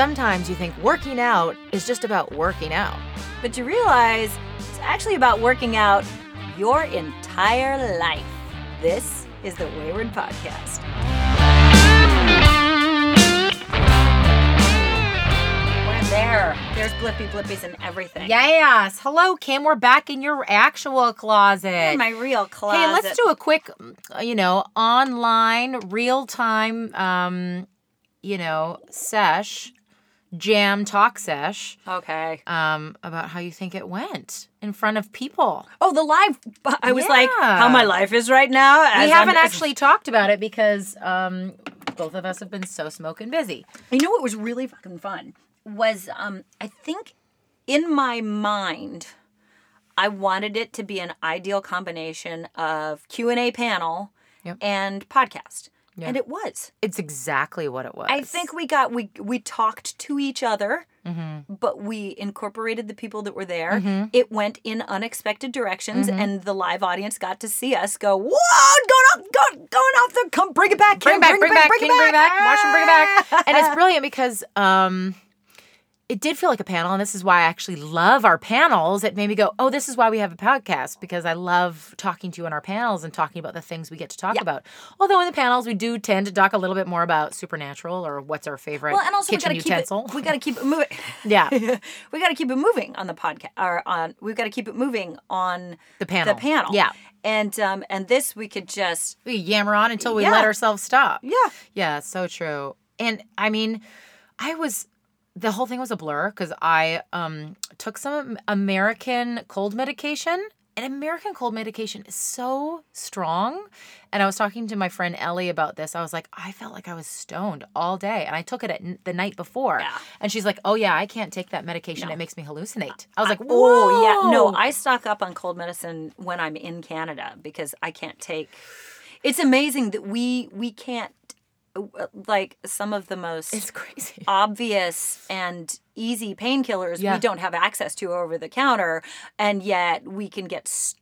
Sometimes you think working out is just about working out. But you realize it's actually about working out your entire life. This is the Wayward Podcast. We're there. There's blippy blippies and everything. Yes. Hello, Kim. We're back in your actual closet. In my real closet. Hey, let's do a quick, uh, you know, online, real time, um, you know, sesh, jam talk sesh, Okay. um, about how you think it went in front of people. Oh, the live. I was like, how my life is right now. as we I'm- haven't actually talked about it because um, both of us have been so smoking busy. You know what was really fucking fun was um I think in my mind I wanted it to be an ideal combination of Q&A panel Yep. and podcast. Yeah. And it was. It's exactly what it was. I think we got we we talked to each other, Mm-hmm. but we incorporated the people that were there. It went in unexpected directions, Mm-hmm. and the live audience got to see us go, "Whoa, going off, go, going off the, come bring it back, bring Kim, back, bring, back, bring, it bring back, back, watch them bring it back. And it's brilliant because um, it did feel like a panel, and this is why I actually love our panels. It made me go, oh, this is why we have a podcast because I love talking to you on our panels and talking about the things we get to talk about. Although in the panels we do tend to talk a little bit more about supernatural or what's our favorite Well, and also we gotta utensil. keep it. We gotta keep it moving. yeah, we gotta keep it moving on the podcast. Or on we've got to keep it moving on the panel. the panel. Yeah, And um and this we could just we yammer on until we Yeah. let ourselves stop. yeah. Yeah, so true. And I mean, I was the whole thing was a blur because I um took some American cold medication. And American cold medication is so strong. And I was talking to my friend Ellie about this. I was like, I felt like I was stoned all day. And I took it at n- the night before. Yeah. And she's like, Oh, yeah, I can't take that medication. No. It makes me hallucinate. I was like, Oh yeah. No, I stock up on cold medicine when I'm in Canada because I can't take. It's amazing that we we can't like some of the most obvious and easy painkillers Yeah. we don't have access to over the counter, and yet we can get stoned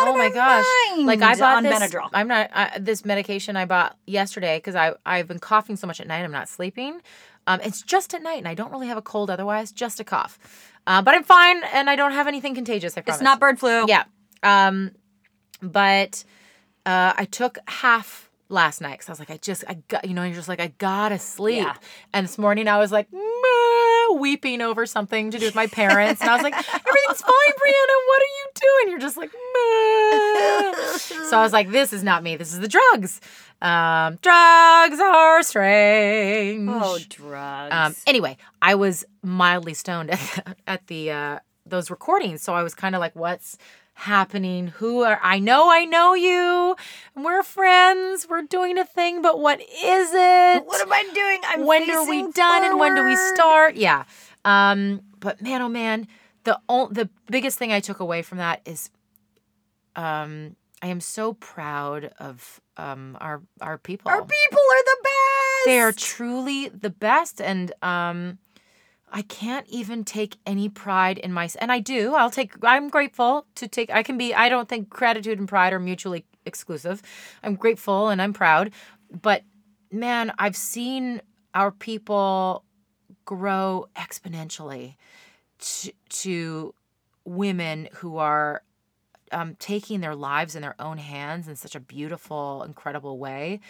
out oh of my gosh like i bought on this Benadryl. i'm not I, this medication i bought yesterday because i i've been coughing so much at night i'm not sleeping um, it's just at night and i don't really have a cold otherwise just a cough uh, but i'm fine and i don't have anything contagious i promise It's not bird flu. yeah um but uh i took half last night because i was like i just i got you know you're just like i gotta sleep. Yeah. and this morning i was like weeping over something to do with my parents. And i was like everything's fine Briana. What are you doing? You're just like "Meh." so i was like this is not me. This is the drugs. Um drugs are strange. Oh, drugs. um, anyway, I was mildly stoned at the, at the uh, those recordings, so I was kind of like, "What's happening? Who are? I know, I know you. We're friends. We're doing a thing, but what is it? what am I doing? I'm when are we done, and when do we start? Yeah. Um, but man, oh man, the the biggest thing I took away from that is, um, I am so proud of um our our people. Our people are the best. They are truly the best, and um, I can't even take any pride in my. And I do. I'll take. I'm grateful to take. I can be. I don't think gratitude and pride are mutually exclusive. I'm grateful and I'm proud, but man, I've seen our people grow exponentially to, to women who are um, taking their lives in their own hands in such a beautiful, incredible way.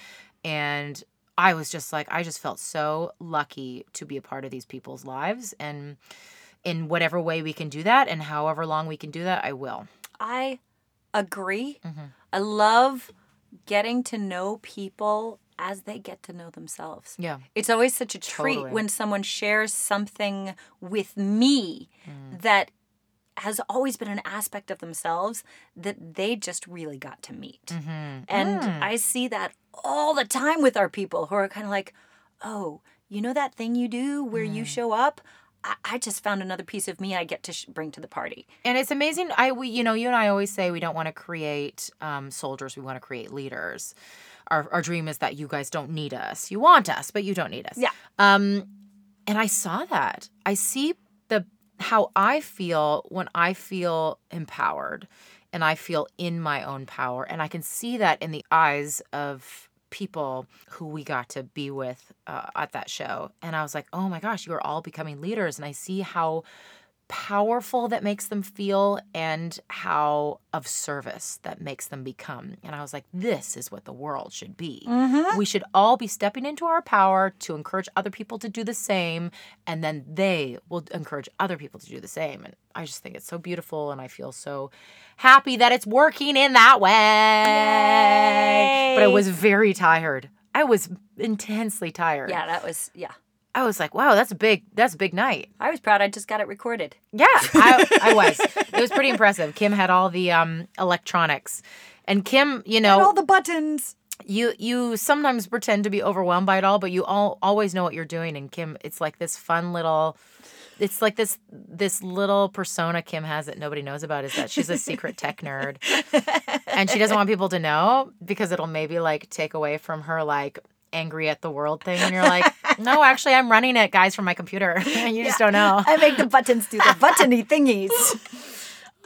And I was just like, I just felt so lucky to be a part of these people's lives. And in whatever way we can do that and however long we can do that, I will. I agree. Mhm. I love getting to know people as they get to know themselves. Yeah. It's always such a treat Totally. when someone shares something with me Mm. that has always been an aspect of themselves that they just really got to meet. Mm-hmm. And I see that all the time with our people who are kind of like, oh, you know that thing you do where you Mm. show up? I, just found another piece of me I get to sh- bring to the party. and it's amazing i we you know you and i always say we don't want to create um, soldiers we want to create leaders our, our dream is that you guys don't need us you want us but you don't need us Yeah. um and i saw that i see how i feel when i feel empowered and i feel in my own power and i can see that in the eyes of people who we got to be with uh, at that show. And I was like, oh my gosh, you are all becoming leaders. And I see how powerful that makes them feel and how of service that makes them become. And I was like, this is what the world should be. Mm-hmm. We should all be stepping into our power to encourage other people to do the same, and then they will encourage other people to do the same. And I just think it's so beautiful, and I feel so happy that it's working in that way. But I was very tired. I was intensely tired. Yeah, that was yeah. I was like, wow, that's a big that's a big night. I was proud. I just got it recorded. Yeah, I, I was. It was pretty impressive. Kim had all the um, electronics, and Kim, you know, all the buttons. you you sometimes pretend to be overwhelmed by it all, but you all always know what you're doing. And Kim, it's like this fun little. It's like this this little persona Kim has that nobody knows about is that she's a secret tech nerd, and she doesn't want people to know because it'll maybe like take away from her like angry at the world thing. And you're like, no, actually, I'm running it, guys, from my computer, you just don't know. I make the buttons do the buttony thingies.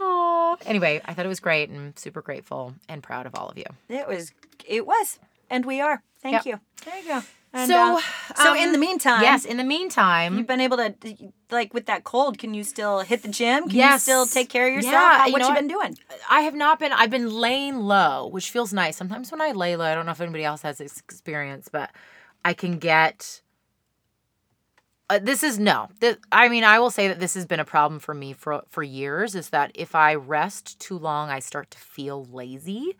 Aw. Anyway, I thought it was great and super grateful and proud of all of you. It was. It was, and we are. Thank Yep. you. There you go. And, So, uh, so um, in the meantime, yes, in the meantime, you've been able to like with that cold. Can you still hit the gym? Can you still take care of yourself? Yeah, How, you what know you what? been doing? I have not been. I've been laying low, which feels nice. Sometimes when I lay low, I don't know if anybody else has this experience, but I can get. Uh, this is no. This, I mean, I will say that this has been a problem for me for for years. Is that if I rest too long, I start to feel lazy,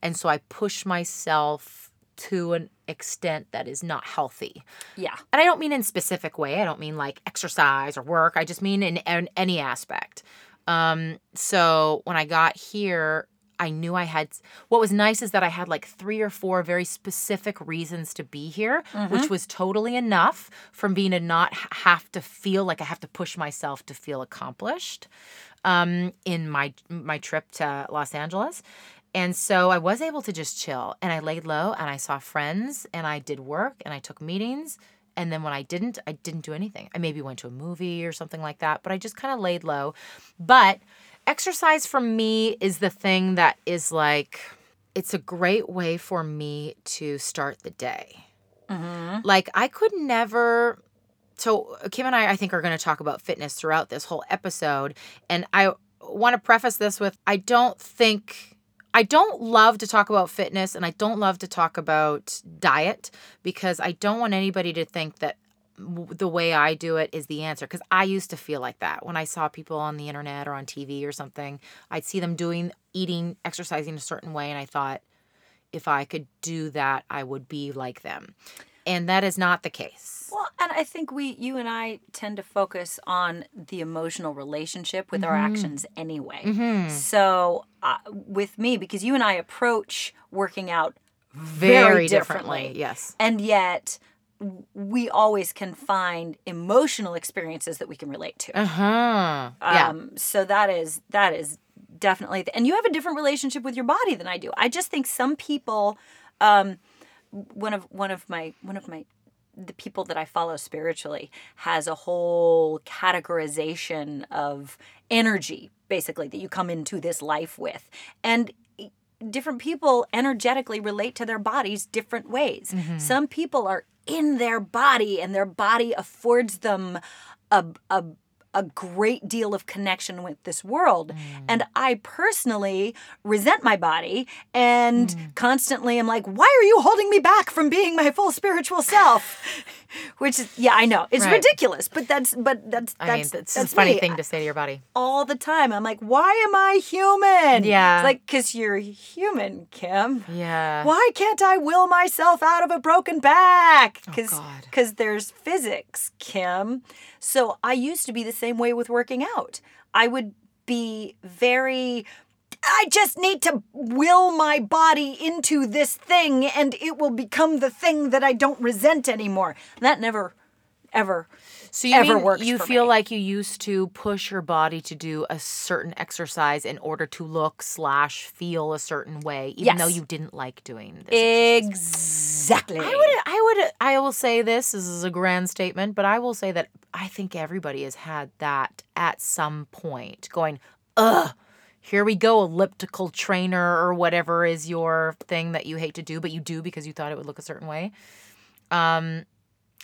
and so I push myself to an extent that is not healthy. Yeah. and I don't mean in specific way. I don't mean like exercise or work. I just mean in, in any aspect. Um, so when I got here, I knew I had. What was nice is that I had like three or four very specific reasons to be here, which was totally enough from being to not have to feel like I have to push myself to feel accomplished um, in my my trip to Los Angeles. And so I was able to just chill and I laid low and I saw friends and I did work and I took meetings. And then when I didn't, I didn't do anything. I maybe went to a movie or something like that, but I just kind of laid low. But exercise for me is the thing that is like, it's a great way for me to start the day. Mm-hmm. Like, I could never so Kim and I, I think, are going to talk about fitness throughout this whole episode. And I want to preface this with I don't think. I don't love to talk about fitness and I don't love to talk about diet because I don't want anybody to think that the way I do it is the answer because I used to feel like that when I saw people on the internet or on TV or something. I'd see them doing, eating, exercising a certain way, and I thought if I could do that, I would be like them. And that is not the case. Well, and I think we, you and I, tend to focus on the emotional relationship with our actions anyway. So, uh, with me, because you and I approach working out very, differently. differently. Yes. and yet we always can find emotional experiences that we can relate to. Uh huh. Yeah. Um, so that is that is definitely, and you have a different relationship with your body than I do. I just think some people, um, one of one of my one of my the people that I follow spiritually has a whole categorization of energy, basically that you come into this life with, and different people energetically relate to their bodies different ways. Mm-hmm. Some people are in their body and their body affords them a, a, a great deal of connection with this world. Mm. And I personally resent my body and mm. constantly am like, why are you holding me back from being my full spiritual self? Which is, yeah, I know it's Right. ridiculous, but that's, but that's, I that's, mean, it's that's a funny me thing to say to your body. all the time. I'm like, why am I human? Yeah. It's like, because you're human, Kim. Yeah. Why can't I will myself out of a broken back? Because Oh, because there's physics, Kim. So I used to be the same way with working out. I would be very I just need to will my body into this thing and it will become the thing that I don't resent anymore. That never ever So you ever mean works you feel me. like you used to push your body to do a certain exercise in order to look slash feel a certain way, even though you didn't like doing this. Exactly. I would, I would, I will say this. This is a grand statement, but I will say that I think everybody has had that at some point. Going, ugh, here we go, elliptical trainer or whatever is your thing that you hate to do, but you do because you thought it would look a certain way. Um,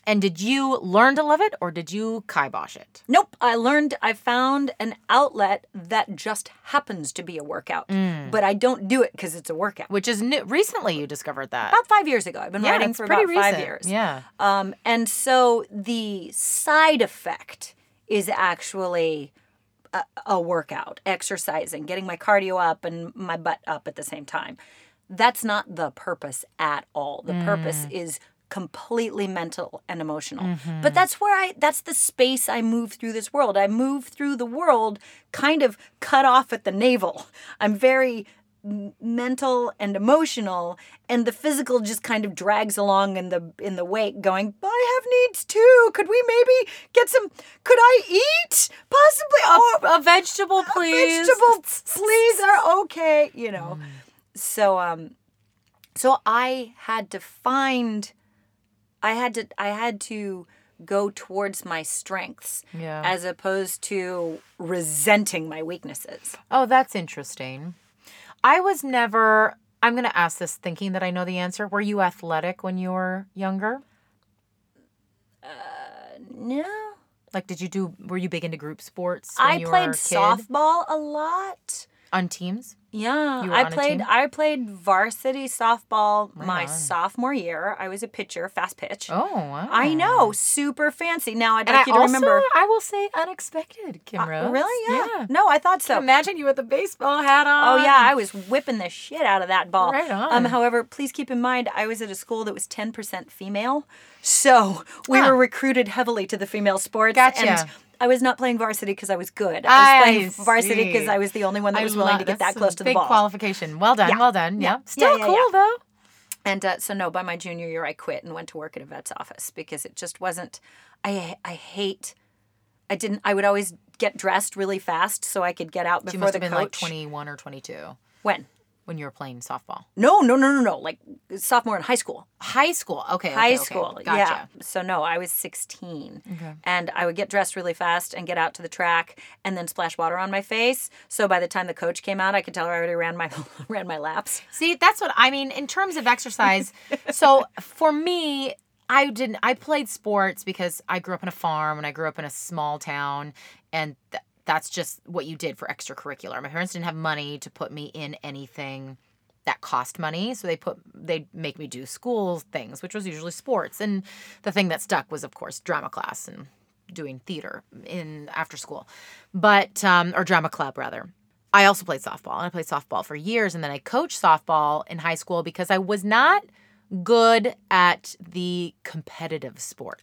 and did you learn to love it or did you kibosh it? Nope. I learned, I found an outlet that just happens to be a workout, Mm. but I don't do it because it's a workout. Which is new. Recently, you discovered that. About five years ago. I've been yeah, writing for about five years. Yeah. Um, and so the side effect is actually a, a workout, exercising, getting my cardio up and my butt up at the same time. That's not the purpose at all. The purpose is completely mental and emotional. But that's where I that's the space I move through this world. I move through the world kind of cut off at the navel. I'm very mental and emotional and the physical just kind of drags along in the in the wake going i have needs too could we maybe get some could i eat possibly oh A vegetable, please. vegetables please are okay you know so um so i had to find i had to i had to go towards my strengths Yeah. as opposed to resenting my weaknesses Oh, that's interesting. I was never. I'm going to ask this thinking that I know the answer. Were you athletic when you were younger? Uh, no Like, did you do? Were you big into group sports? When I you played were a kid? softball a lot. On teams. Yeah, I played. I played varsity softball my on. sophomore year. I was a pitcher, fast pitch. Oh, wow. I know, super fancy. Now I'd And like I you to also, remember. I will say, unexpected, Kim Uh, Rhodes. really? Yeah. Yeah. No, I thought so. Imagine you with a baseball hat on. Oh yeah, I was whipping the shit out of that ball. Right on. Um, however, please keep in mind I was at a school that was ten percent female, so we Huh. were recruited heavily to the female sports. Gotcha. And I was not playing varsity because I was good. I was playing I varsity because. I was the only one that I was willing love- to get that close to the big ball. qualification. Well done. Yeah. Well done. Yeah. Yeah. Still Yeah, cool though. And uh, so no, by my junior year, I quit and went to work at a vet's office because it just wasn't. I I hate. I didn't. I would always get dressed really fast so I could get out before must the have been like 21 or 22 When? When you were playing softball. No, no, no, no, no. Like sophomore in high school. High school. Okay. okay, high okay. school. Gotcha. Yeah. So no, I was 16. And I would get dressed really fast and get out to the track and then splash water on my face. So by the time the coach came out, I could tell her I already ran my ran my laps. See, that's what I mean in terms of exercise. so for me, I didn't. I played sports because I grew up in a farm and I grew up in a small town, and th- that's just what you did for extracurricular. My parents didn't have money to put me in anything that cost money, so they put they'd make me do school things, which was usually sports. And the thing that stuck was, of course, drama class and doing theater in after school, but um, or drama club rather. I also played softball, and I played softball for years, and then I coached softball in high school because I was not good at the competitive sports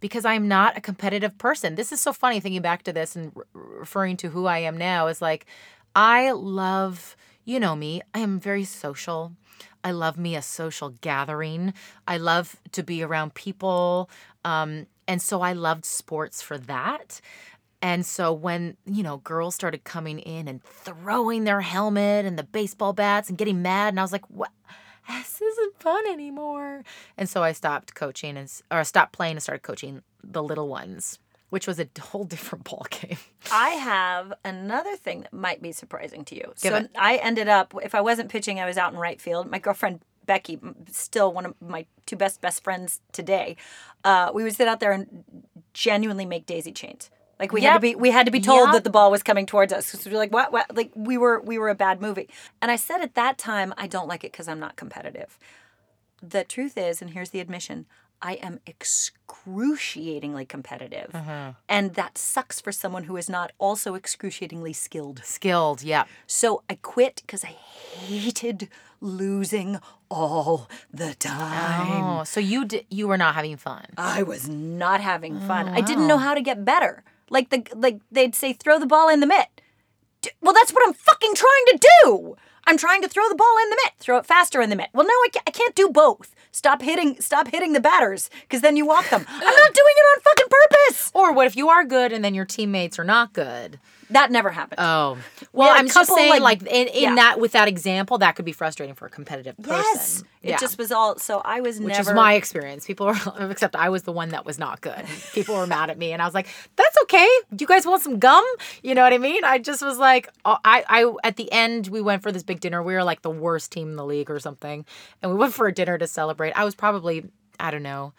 because I'm not a competitive person. This is so funny thinking back to this and re- referring to who I am now is like I love, you know me, I am very social. I love me a social gathering. I love to be around people. Um, and so I loved sports for that. And so when, you know, girls started coming in and throwing their helmet and the baseball bats and getting mad, and I was like, what? This isn't fun anymore. And so I stopped coaching and, or stopped playing and started coaching the little ones, which was a whole different ball game. I have another thing that might be surprising to you. Give so it. I ended up if I wasn't pitching, I was out in right field. My girlfriend Becky, still one of my two best best friends today, uh, we would sit out there and genuinely make daisy chains. Like we had to be we had to be told Yep. that the ball was coming towards us. So we we're like what what like we were we were a bad movie. And I said at that time I don't like it because I'm not competitive. The truth is, and here's the admission, I am excruciatingly competitive. Uh-huh. And that sucks for someone who is not also excruciatingly skilled. Skilled, yeah. So I quit because I hated losing all the time. Oh, so you di- you were not having fun. I was not having fun. Oh, I didn't know how to get better. Like the like they'd say throw the ball in the mitt. D- Well, that's what I'm fucking trying to do. I'm trying to throw the ball in the mitt. Throw it faster in the mitt. Well, no, I can't, I can't do both. Stop hitting. Stop hitting the batters because then you walk them. I'm not doing it on fucking purpose. Or what if you are good and then your teammates are not good? That never happened. Oh, well, a I'm just saying, like- like, in, in yeah. that with that example, that could be frustrating for a competitive person. yes, it just was all. So I was which never. is my experience. People were, except I was the one that was not good. People were mad at me, and I was like, "That's okay. Do you guys want some gum? You know what I mean?" I just was like, oh, I, I, at the end, we went for this big dinner. We were like the worst team in the league or something, and we went for a dinner to celebrate. I was probably, I don't know,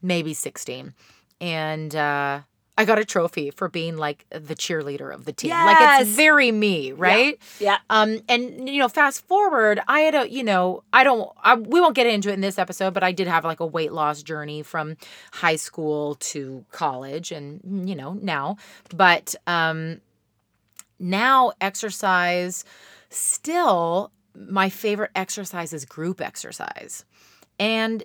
maybe sixteen, and uh, I got a trophy for being like the cheerleader of the team. Like it's very me, right? Yeah. Um, and you know, fast forward, I had a, you know, I don't, I, we won't get into it in this episode, but I did have like a weight loss journey from high school to college, and you know now, but um, now exercise still my favorite exercise is group exercise, and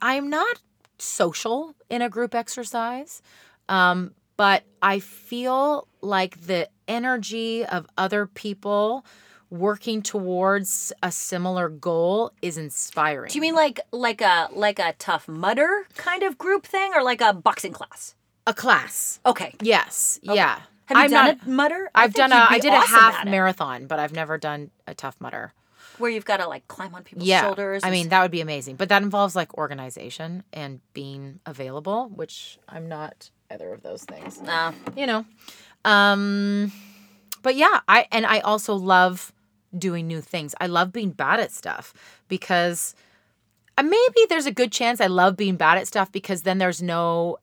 I'm not social in a group exercise. Um, but I feel like the energy of other people working towards a similar goal is inspiring. Do you mean like like a like a Tough Mudder kind of group thing, or like a boxing class? a class? Okay. Yes. Yeah. Have you I'm done not, a Mudder? I I've done a I did awesome a half marathon, but I've never done a Tough Mudder. where you've got to like climb on people's Yeah. shoulders. I mean, that would be amazing. But that involves like organization and being available, which I'm not either of those things. Nah. you know um but yeah i and i also love doing new things i love being bad at stuff because uh, maybe there's a good chance i love being bad at stuff because then there's no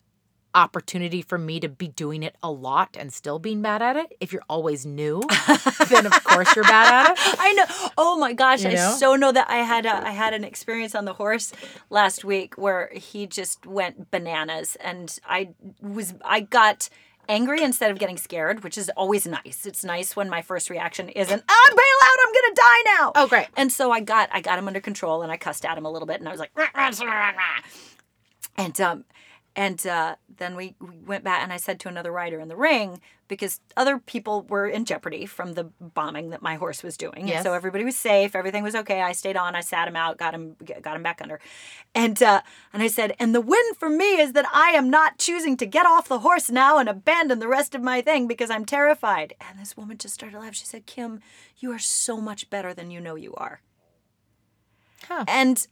opportunity for me to be doing it a lot and still being bad at it if you're always new then of course you're bad at it I know. Oh my gosh, You I know? so know that I had a, I had an experience on the horse last week where he just went bananas, and I was I got angry instead of getting scared, which is always nice. It's nice when my first reaction isn't "Ah, bail out, I'm gonna die now." Oh, great. And so I got I got him under control, and I cussed at him a little bit, and I was like, "Rah, rah, rah, rah." and um and uh, then we, we went back and I said to another rider in the ring because other people were in jeopardy from the bombing that my horse was doing. Yes. And so everybody was safe, everything was okay. I stayed on, I sat him out, got him got him back under. And uh, and I said, "And the win for me is that I am not choosing to get off the horse now and abandon the rest of my thing because I'm terrified." And this woman just started laughing. She said, "Kim, you are so much better than you know you are." Huh. And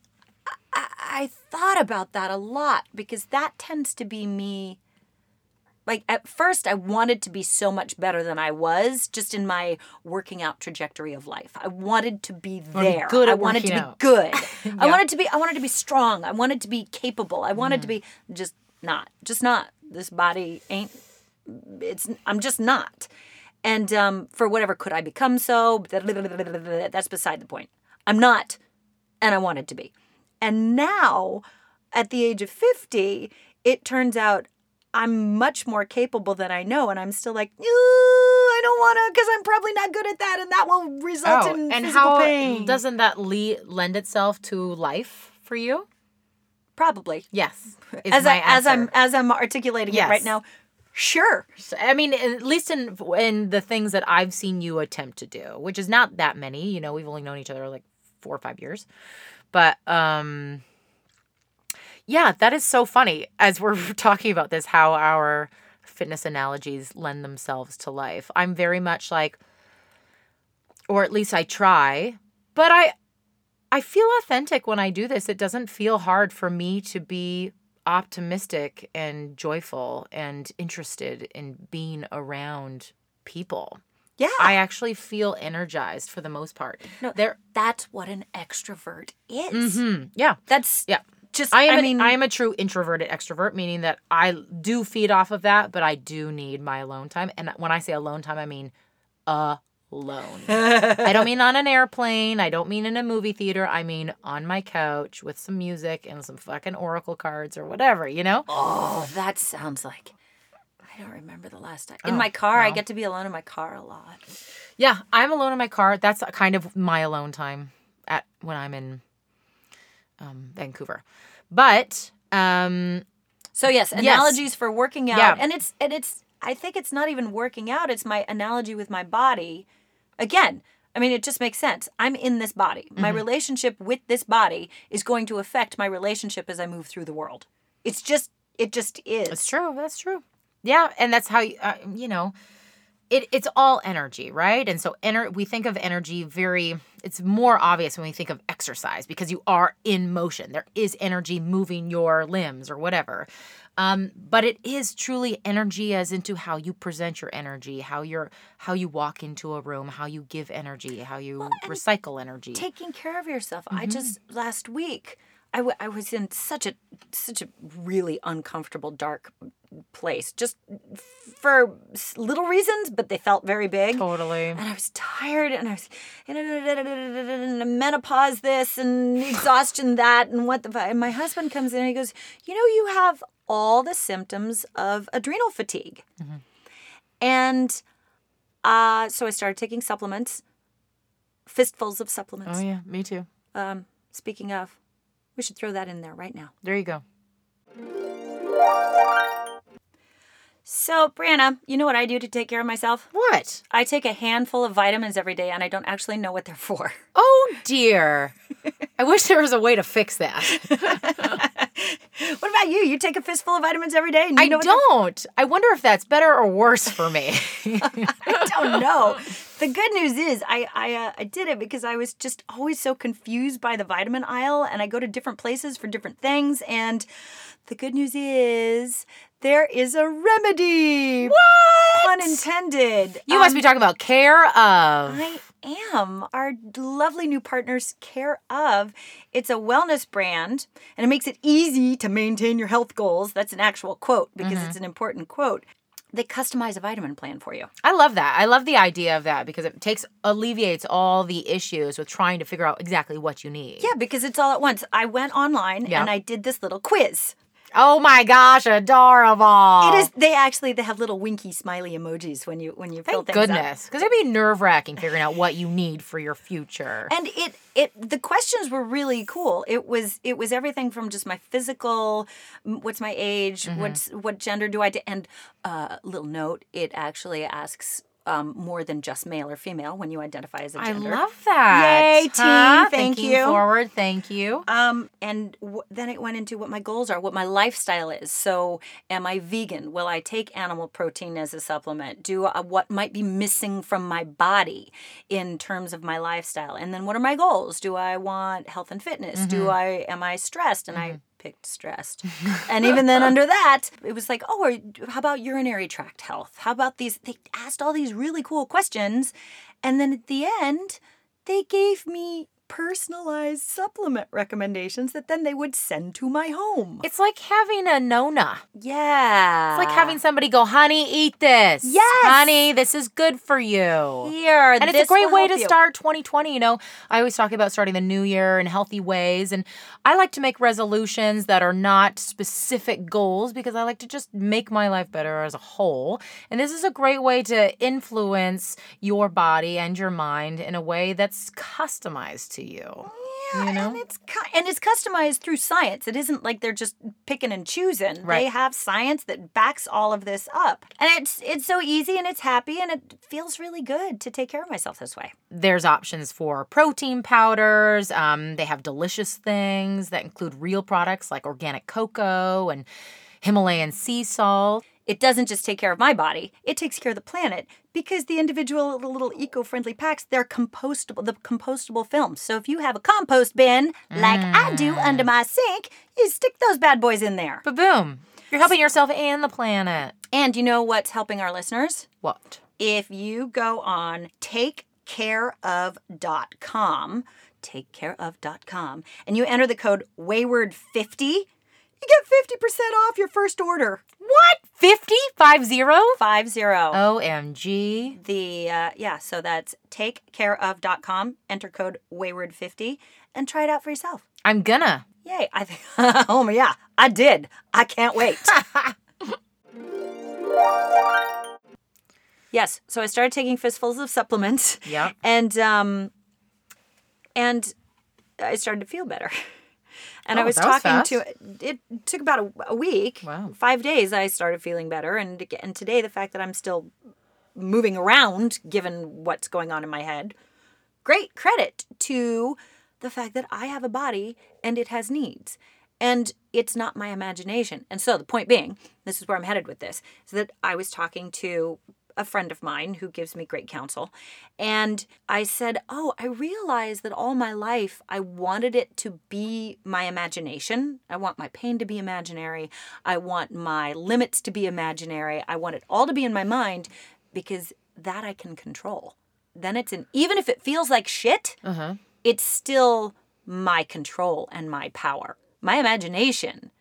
I, I thought about that a lot because that tends to be me. Like at first, I wanted to be so much better than I was just in my working out trajectory of life. I wanted to be be there. good I wanted to be good. I Yeah. wanted to be. I wanted to be strong. I wanted to be capable. I wanted to be just not. Just not. This body ain't. It's. I'm just not. And um, for whatever could I become so? That's beside the point. I'm not, and I wanted to be. And now, at the age of 50, it turns out I'm much more capable than I know. And I'm still like, "Ooh, I don't want to because I'm probably not good at that. And that will result oh in and physical how pain. doesn't that le- lend itself to life for you probably. yes As, I, as I'm as I'm articulating it right now, sure. So, I mean, at least in in the things that I've seen you attempt to do, which is not that many. You know, we've only known each other like four or five years, but um, yeah, that is so funny. As we're talking about this, how our fitness analogies lend themselves to life. I'm very much like, or at least I try, but I I feel authentic when I do this. It doesn't feel hard for me to be optimistic and joyful and interested in being around people. Yeah. I actually feel energized for the most part. No, There that's what an extrovert is. Mhm. Yeah. That's Yeah. just I am I an- mean I am a true introverted extrovert, meaning that I do feed off of that, but I do need my alone time. And when I say alone time, I mean alone. I don't mean on an airplane. I don't mean in a movie theater. I mean on my couch with some music and some fucking oracle cards or whatever, you know? Oh, that sounds like I don't remember the last time. In Oh, my car, I get to be alone in my car a lot. Yeah, I'm alone in my car. That's kind of my alone time at when I'm in um, Vancouver. But um, So yes, analogies for working out, Yeah. and it's and it's. I think it's not even working out. It's my analogy with my body. Again, I mean, it just makes sense. I'm in this body. My Mm-hmm. relationship with this body is going to affect my relationship as I move through the world. It's just, it just is. That's true. That's true. Yeah, and that's how you, uh, you know, it it's all energy, right? And so ener- we think of energy very it's more obvious when we think of exercise because you are in motion. There is energy moving your limbs or whatever. Um, but it is truly energy as into how you present your energy, how you're how you walk into a room, how you give energy, how you recycle energy. taking care of yourself. I Mm-hmm. just last week I, w- I was in such a such a really uncomfortable dark place just for little reasons but they felt very big totally. and I was tired and I was and menopause this and exhaustion that and what the and my husband comes in and he goes you know you have all the symptoms of adrenal fatigue and uh, so I started taking supplements fistfuls of supplements Oh yeah, me too. um, speaking of, we should throw that in there right now. There you go. So, Briana, you know what I do to take care of myself? What? I take a handful of vitamins every day and I don't actually know what they're for. Oh dear. I wish there was a way to fix that. what about you? You take a fistful of vitamins every day and you I know what don't. I wonder if that's better or worse for me. I don't know. The good news is I I, uh, I did it because I was just always so confused by the vitamin aisle and I go to different places for different things and the good news is there is a remedy. what? Pun intended. You must be um, talking about Care/of. I am. Our lovely new partners, Care of. It's a wellness brand and it makes it easy to maintain your health goals. That's an actual quote because mm-hmm. it's an important quote. They customize a vitamin plan for you. I love that. I love the idea of that because it takes alleviates all the issues with trying to figure out exactly what you need. Yeah, because it's all at once. I went online Yeah. and I did this little quiz. Oh my gosh, adorable. It is. They actually they have little winky smiley emojis when you when you fill Thank things goodness, because it'd be nerve wracking figuring out what you need for your future. and it it the questions were really cool it was it was everything from just my physical what's my age Mm-hmm. what's what gender do i do and uh little note it actually asks um, more than just male or female when you identify as a gender I love that. Yay, team. Thank Thinking you. Forward, thank you. um, and w- then it went into what my goals are, what my lifestyle is. So, am I vegan? Will I take animal protein as a supplement? Do uh, what might be missing from my body in terms of my lifestyle? And then, what are my goals? Do I want health and fitness? Do I am I stressed? And I picked stressed. and even then, under that, it was like, oh, are, how about urinary tract health? How about these? They asked all these really cool questions, and then at the end, they gave me personalized supplement recommendations that then they would send to my home. It's like having a Nona. Yeah. It's like having somebody go, honey, eat this. Yes. Honey, this is good for you. here. And it's a great way to you. start 2020. You know, I always talk about starting the new year in healthy ways. And I like to make resolutions that are not specific goals because I like to just make my life better as a whole. And this is a great way to influence your body and your mind in a way that's customized to you. Yeah, you know? and it's cu- and it's customized through science. It isn't like they're just picking and choosing. They have science that backs all of this up, and it's it's so easy and it's happy and it feels really good to take care of myself this way. There's options for protein powders. Um, they have delicious things that include real products like organic cocoa and Himalayan sea salt. It doesn't just take care of my body; it takes care of the planet because the individual little eco-friendly packs they're compostable. The compostable films. So if you have a compost bin like I do under my sink, you stick those bad boys in there. But boom, you're helping yourself and the planet. And you know what's helping our listeners? What? if you go on takecareof.com, takecareof.com, and you enter the code wayward50, you get 50% off your first order. What? 50? Five zero? Five zero. OMG. The uh, yeah, so that's takecareof.com. Enter code wayward50 and try it out for yourself. I'm gonna. Yay! I think. oh my yeah, I did. I can't wait. yes, so I started taking fistfuls of supplements. Yeah. and um and I started to feel better. And I Oh, was was talking fast. to it took about a, a week. Wow. 5 days I started feeling better and and today the fact that I'm still moving around given what's going on in my head great credit to the fact that I have a body and it has needs. And it's not my imagination. And so the point being, this is where I'm headed with this, is that I was talking to a friend of mine who gives me great counsel. And I said, Oh, I realized that all my life I wanted it to be my imagination. I want my pain to be imaginary. I want my limits to be imaginary. I want it all to be in my mind because that I can control. Then it's an, even if it feels like shit, Uh-huh. it's still my control and my power. My imagination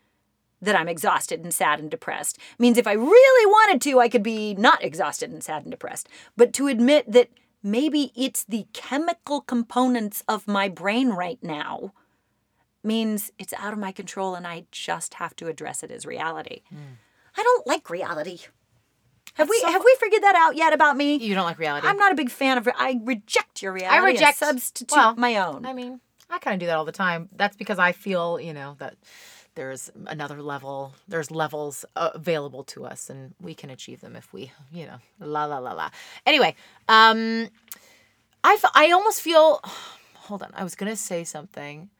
that I'm exhausted and sad and depressed means if I really wanted to, I could be not exhausted and sad and depressed. But to admit that maybe it's the chemical components of my brain right now means it's out of my control and I just have to address it as reality. Hmm. I don't like reality. Have we so- have we figured that out yet about me? You don't like reality. I'm not a big fan of. I reject your reality. I reject substitute well, my own. I mean, I kind of do that all the time. That's because I feel, you know, that there's another level, there's levels available to us and we can achieve them if we, you know, la la la la. Anyway, um I I almost feel hold on, I was going to say something.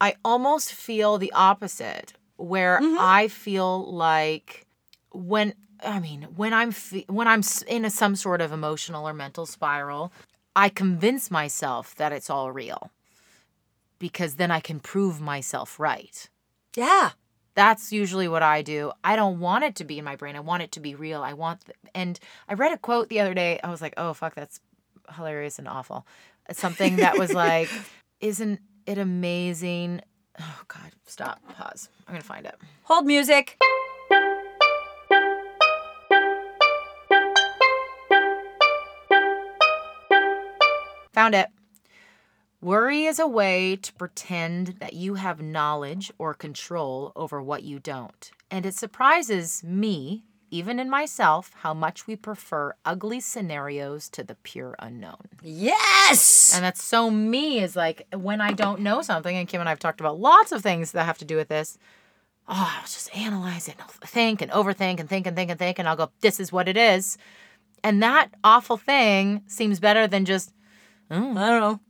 I almost feel the opposite where I feel like when I mean, when I'm fe- when I'm in a, some sort of emotional or mental spiral, I convince myself that it's all real because then I can prove myself right. Yeah. That's usually what I do. I don't want it to be in my brain. I want it to be real. I want, th- and I read a quote the other day. I was like, oh, fuck, that's hilarious and awful. Something that was like, isn't it amazing? Oh, God, stop, pause. I'm going to find it. Hold music. Found it. Worry is a way to pretend that you have knowledge or control over what you don't. And it surprises me, even in myself, how much we prefer ugly scenarios to the pure unknown. Yes. And that's so me is like when I don't know something, and Kim and I have talked about lots of things that have to do with this. Oh, I'll just analyze it and think and overthink and think and think and think, and I'll go, this is what it is. And that awful thing seems better than just, oh, I don't know.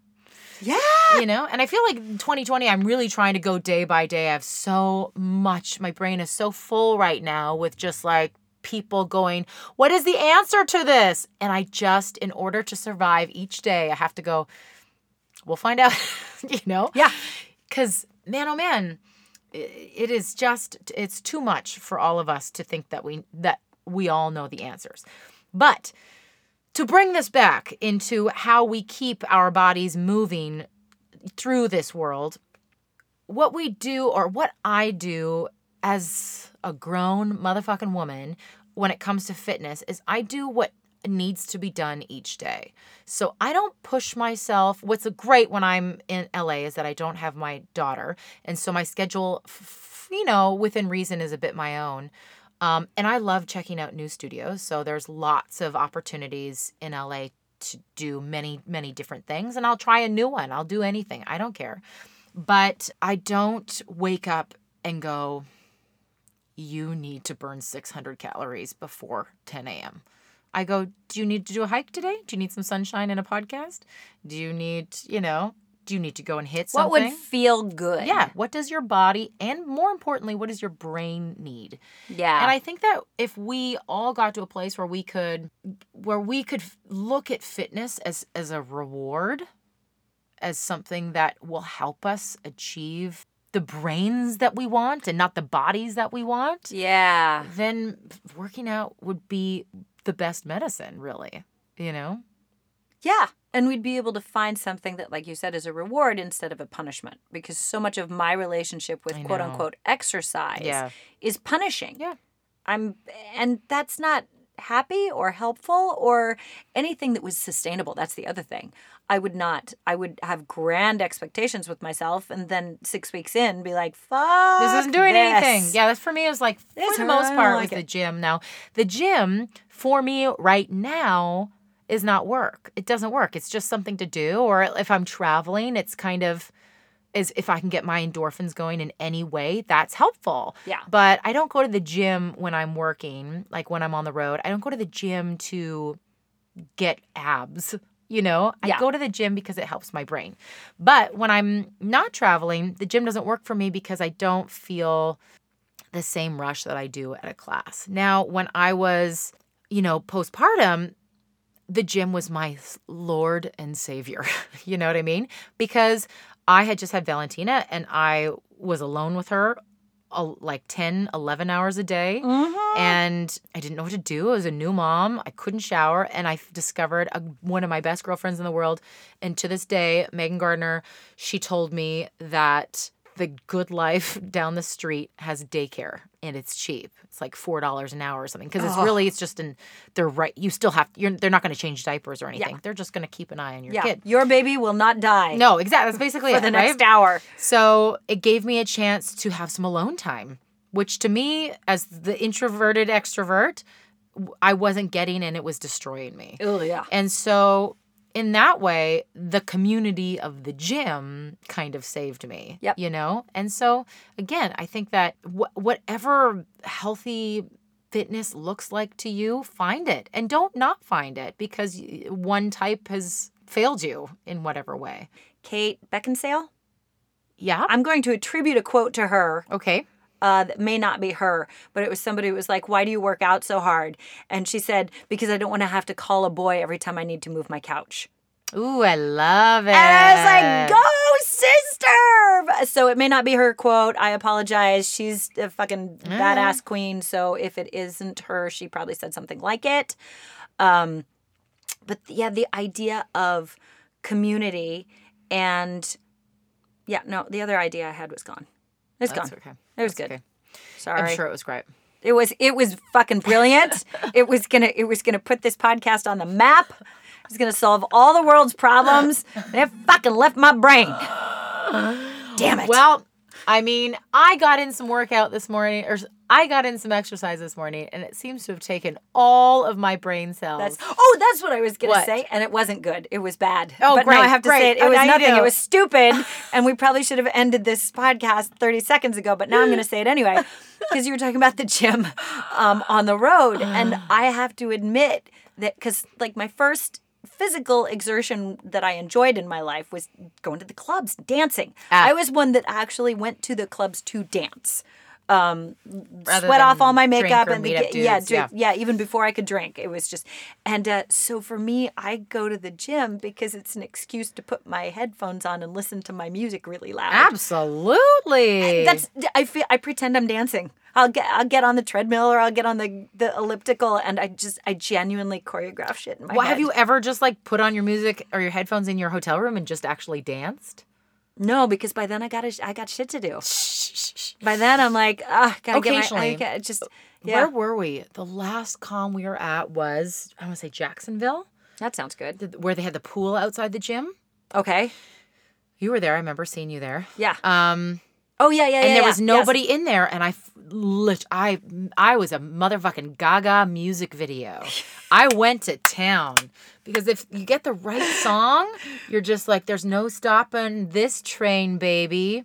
Yeah. you know? And i feel like 2020 i'm really trying to go day by day. I have so much my brain is so full right now with just like people going what is the answer to this? And i just in order to survive each day i have to go we'll find out. You know? Yeah. because man oh man it is just it's too much for all of us to think that we that we all know the answers. But to bring this back into how we keep our bodies moving through this world, what we do or what I do as a grown motherfucking woman when it comes to fitness is I do what needs to be done each day. So I don't push myself. What's great when I'm in LA is that I don't have my daughter. And so my schedule, you know, within reason is a bit my own. Um, and I love checking out new studios. So there's lots of opportunities in LA to do many, many different things. And I'll try a new one. I'll do anything. I don't care. But I don't wake up and go, you need to burn 600 calories before 10 a.m. I go, do you need to do a hike today? Do you need some sunshine and a podcast? Do you need, you know, do you need to go and hit something? What would feel good? yeah. What does your body and more importantly, what does your brain need? Yeah. And I think that if we all got to a place where we could where we could look at fitness as as a reward, as something that will help us achieve the brains that we want and not the bodies that we want, yeah. then working out would be the best medicine, really. You know? Yeah. And we'd be able to find something that, like you said, is a reward instead of a punishment. Because so much of my relationship with quote unquote exercise Yeah. is punishing. Yeah. I'm and that's not happy or helpful or anything that was sustainable. That's the other thing. I would not I would have grand expectations with myself and then six weeks in be like, fuck. this isn't doing this." anything. Yeah, that's for me. It was like This for the most part don't was like the gym. Now the gym for me right now is not work. It doesn't work. It's just something to do. Or if I'm traveling, it's kind of is if I can get my endorphins going in any way, that's helpful. Yeah. But I don't go to the gym when I'm working, like when I'm on the road. I don't go to the gym to get abs. You know, I Yeah. go to the gym because it helps my brain. But when I'm not traveling, the gym doesn't work for me because I don't feel the same rush that I do at a class. Now, when I was, you know, postpartum, the gym was my Lord and Savior. you know what I mean? Because I had just had Valentina and I was alone with her like 10, 11 hours a day. Mm-hmm. And I didn't know what to do. I was a new mom. I couldn't shower. And I discovered a, one of my best girlfriends in the world. And to this day, Megan Gardner, she told me that the GoodLife down the street has daycare and it's cheap. It's like $4 an hour or something. Because it's really, it's just an, they're right. You still have, you're, they're not going to change diapers or anything. They're just going to keep an eye on your Yeah. kid. Your baby will not die No, exactly. That's basically for it, the right? next hour. So it gave me a chance to have some alone time, which to me, as the introverted extrovert, I wasn't getting and it was destroying me. Oh yeah. And so, in that way, the community of the gym kind of saved me. Yep. You know? And so, again, I think that wh- whatever healthy fitness looks like to you, find it and don't not find it because one type has failed you in whatever way. Kate Beckinsale. Yeah. I'm going to attribute a quote to her Okay. Uh, that may not be her, but it was somebody who was like, Why do you work out so hard? And she said, Because I don't want to have to call a boy every time I need to move my couch. Ooh, I love it. And I was like, Go, sister! So it may not be her quote. I apologize. She's a fucking badass queen. So if it isn't her, she probably said something like it. Um, but yeah, the idea of community and yeah, no, the other idea I had was gone. It's That's gone. okay. It was That's good. okay. Sorry. I'm sure it was great. It was it was fucking brilliant. it was gonna it was gonna put this podcast on the map. It was gonna solve all the world's problems. And it fucking left my brain. Damn it. Well, I mean, I got in some workout this morning, or I got in some exercise this morning, and it seems to have taken all of my brain cells. that's oh, that's what I was gonna say, and it wasn't good. It was bad. Oh, but now I have to great. say it. It Oh, was nothing. It was stupid, and we probably should have ended this podcast thirty seconds ago. But now I'm gonna say it anyway because you were talking about the gym um, on the road, and I have to admit that because like my first physical exertion that I enjoyed in my life was going to the clubs, dancing. Ah. I was one that actually went to the clubs to dance. Um, sweat off all my makeup and meet the, up yeah, dudes, drink, yeah. yeah, even before I could drink, it was just, and uh, so for me, I go to the gym because it's an excuse to put my headphones on and listen to my music really loud. Absolutely. That's I feel I pretend I'm dancing. I'll get I'll get on the treadmill or I'll get on the the elliptical and I just I genuinely choreograph shit in my Well, head. have you ever just like put on your music or your headphones in your hotel room and just actually danced? No, because by then I got I got shit to do. By then I'm like, ah, gotta get my I just yeah. Where were we? The last con we were at was I want to say Jacksonville, that sounds good. where they had the pool outside the gym. Okay. You were there. I remember seeing you there. Yeah. Um, Oh yeah, yeah, yeah. and there yeah. was Yes. nobody in there and i lit i i was a motherfucking gaga music video i went to town because if you get the right song you're just like there's no stopping this train baby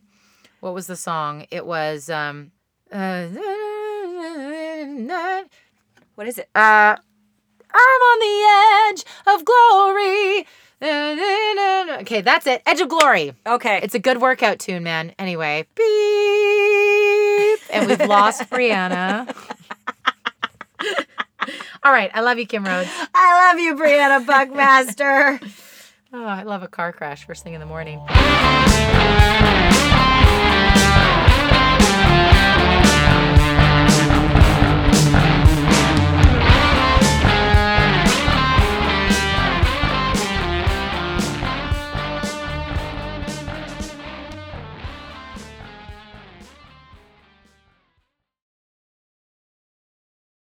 what was the song it was um uh, What is it? uh, I'm on the edge of glory. Okay, that's it. Edge of glory. Okay. It's a good workout tune, man. Anyway, beep. And we've lost Briana. All right. I love you, Kim Rhodes. I love you, Briana Buckmaster. Oh, I love a car crash first thing in the morning.